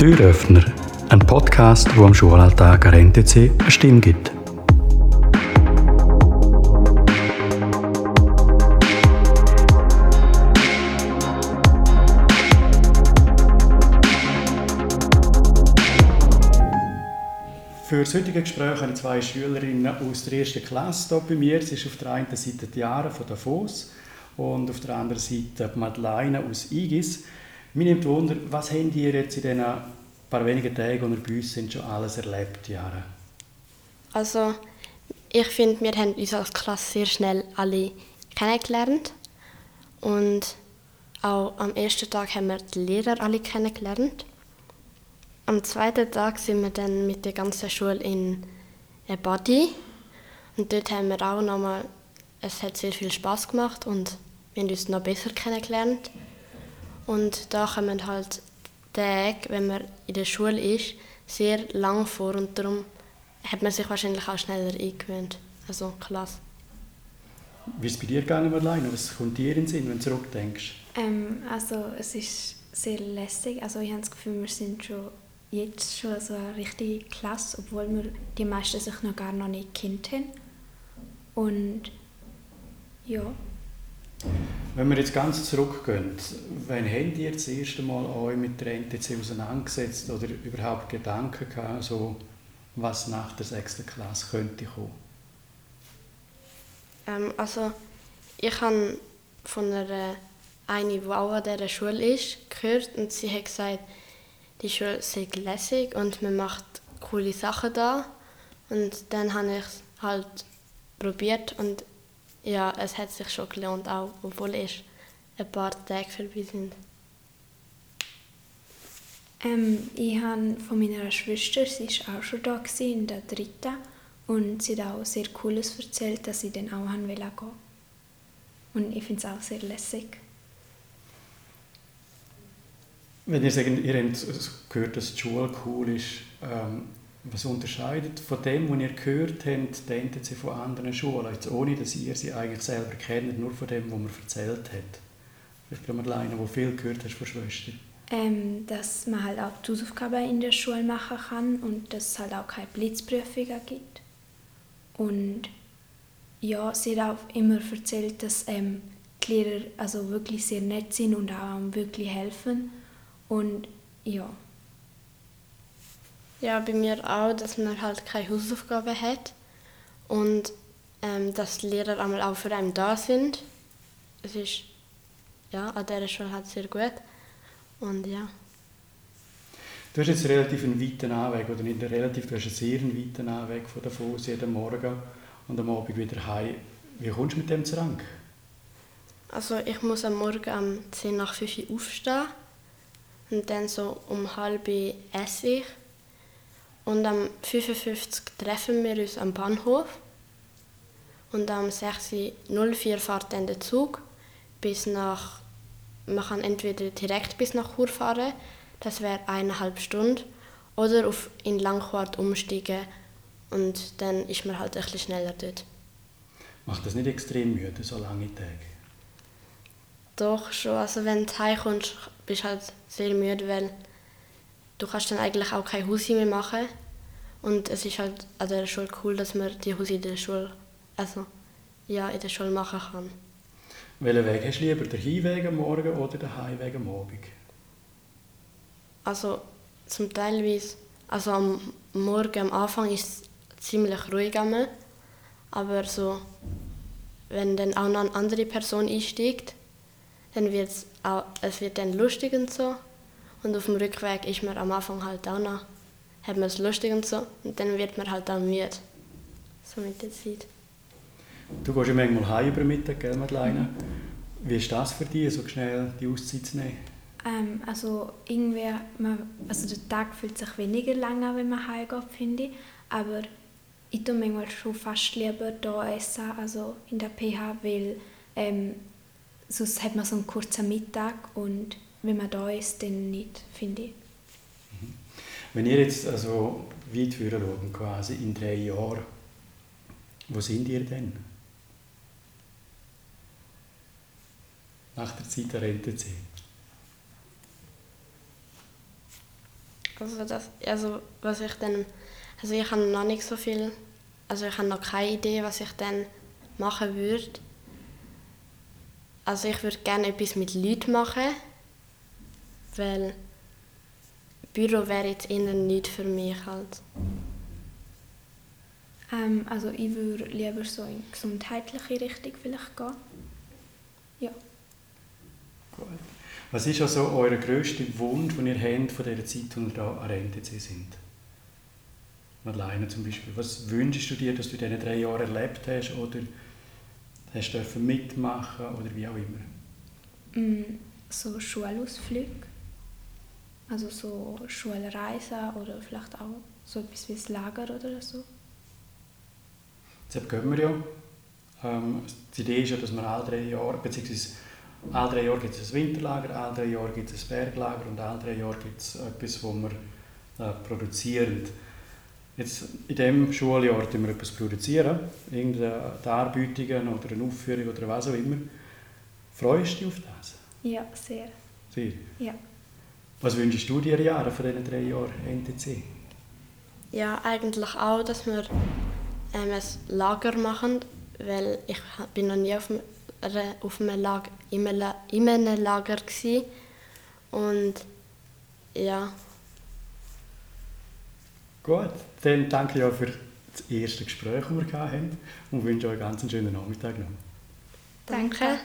Türöffner, ein Podcast, wo am Schulalltag an NTC eine Stimme gibt. Für das heutige Gespräch habe ich zwei Schülerinnen aus der ersten Klasse hier bei mir. Es ist auf der einen Seite Diara von Davos und auf der anderen Seite Madeleine aus Igis. Mir nimmt Wunder, was habt ihr jetzt in diesen paar wenigen Tagen, die ihr bei uns sind, schon alles erlebt, Jahre? Also, ich finde, wir haben uns als Klasse sehr schnell alle kennengelernt. Und auch am ersten Tag haben wir die Lehrer alle kennengelernt. Am zweiten Tag sind wir dann mit der ganzen Schule in Body. Und dort haben wir auch nochmal, es hat sehr viel Spaß gemacht und wir haben uns noch besser kennengelernt. Und da kommen halt Tage, wenn man in der Schule ist, sehr lang vor und darum hat man sich wahrscheinlich auch schneller eingewöhnt. Also klasse. Wie ist es bei dir gegangen, Marlene? Was kommt dir in den Sinn, wenn du zurückdenkst? Ähm, also es ist sehr lästig. Also ich habe das Gefühl, wir sind schon jetzt schon so eine richtige Klasse, obwohl wir die meisten sich noch gar noch nicht kennt haben. Und ja. Wenn wir jetzt ganz zurückgehen, wann habt ihr das erste Mal euch mit der NTC auseinandergesetzt oder überhaupt Gedanken gehabt, so, was nach der sechsten Klasse könnte kommen? Ähm, also, ich habe von einer, eine, die auch an dieser Schule ist, gehört und sie hat gesagt, die Schule sei lässig und man macht coole Sachen da. Und dann habe ich es halt probiert und ja, es hat sich schon gelohnt, auch obwohl erst ein paar Tage vorbei sind. Ähm, ich habe von meiner Schwester, sie war auch schon da in der dritten und sie hat auch sehr Cooles erzählt, dass sie dann auch gehen wollte. Und ich finde es auch sehr lässig. Wenn ihr sagt, ihr habt gehört, dass die Schule cool ist, ähm, was unterscheidet von dem, was ihr gehört habt, die NTC von anderen Schulen, jetzt ohne dass ihr sie eigentlich selber kennt, nur von dem, was man erzählt hat? Vielleicht bei Marlene, wo viel gehört hast von Schwestern. Ähm, dass man halt auch die Hausaufgaben in der Schule machen kann und dass es halt auch keine Blitzprüfungen gibt. Und ja, sie hat auch immer erzählt, dass ähm, die Lehrer also wirklich sehr nett sind und auch wirklich helfen. Und ja. Ja, bei mir auch, dass man halt keine Hausaufgaben hat und ähm, dass die Lehrer einmal auch für einen da sind. Es ist ja, an dieser Schule halt sehr gut. Und ja. Du hast jetzt relativ einen weiten Anweg, oder nicht relativ, du hast einen sehr weiten Anweg von Davos jeden Morgen und am Abend wieder heim. Wie kommst du mit dem zusammen? Also ich muss am Morgen um 10 nach 5 Uhr aufstehen und dann so um halb esse ich. Und am 55 treffen wir uns am Bahnhof. Und am 6.04 fährt dann der Zug bis nach, man kann entweder direkt bis nach Chur fahren, das wäre eineinhalb Stunden, oder auf in Langquart umsteigen und dann ist man halt ein bisschen schneller dort. Macht das nicht extrem müde, so lange Tage? Doch schon, also wenn du heimkommst, bist du halt sehr müde, weil du kannst dann eigentlich auch kein Hausi mehr machen. Und es ist halt an der Schule cool, dass man die Hausi in der Schule, also ja, in der Schule machen kann. Welchen Weg hast du lieber, den Hinweg am Morgen oder den Heimweg am Abend? Also zum Teilweise, also am Morgen, am Anfang ist es ziemlich ruhig aber so, wenn dann auch noch eine andere Person einsteigt, dann wird es auch, es wird dann lustig und so. Und auf dem Rückweg ist man am Anfang halt auch noch, hat man es lustig und so. Und dann wird man halt auch müde. So mit der Zeit. Du gehst ja manchmal heim über Mittag, gell, Madeleine? Wie ist das für dich, so schnell die Auszeit zu nehmen? Ähm, also irgendwie, man, also der Tag fühlt sich weniger lang an, wenn man heimgeht, finde ich. Aber ich tue manchmal schon fast lieber hier essen, also in der PH, weil ähm, sonst hat man so einen kurzen Mittag und wenn man da ist, dann nicht, finde ich. Wenn ihr jetzt also weit führen schaut, quasi in drei Jahren, wo sind ihr denn? Nach der Zeit der NTC? Also, das, also was ich dann, also ich habe noch nicht so viel, also ich habe noch keine Idee, was ich dann machen würde. Also ich würde gerne etwas mit Leuten machen, weil Büro wäre jetzt eher nicht für mich halt. Ähm, also ich würde lieber so in gesundheitliche Richtung vielleicht gehen. Ja. Gut. Was ist also euer grösster Wunsch, den ihr habt von dieser Zeit, als ihr da an der NTC sind? Madeleine zum Beispiel. Was wünschst du dir, dass du in diesen drei Jahren erlebt hast oder hast du mitmachen oder wie auch immer? Mm, so Schulausflüge. Also so Schulreisen oder vielleicht auch so etwas wie das Lager oder so. Deshalb gehen wir ja. Ähm, die Idee ist ja, dass man alle drei Jahre, beziehungsweise alle drei Jahre gibt es ein Winterlager, alle drei Jahre gibt es ein Berglager und alle drei Jahre gibt es etwas, wo wir äh, produzieren. Jetzt in diesem Schuljahr produzieren wir etwas produzieren, irgendeine Darbietungen oder eine Aufführung oder was auch immer. Freust du dich auf das? Ja, sehr. Sehr? Ja. Was wünschst du dir Jahre von diesen drei Jahren NTC? Ja, eigentlich auch, dass wir ähm, ein Lager machen, weil ich bin noch nie auf einem, auf einem Lager, in einem Lager war. Und ja. Gut, dann danke ich auch für das erste Gespräch, das wir hatten und wünsche euch einen ganz schönen Nachmittag noch. Danke. Danke.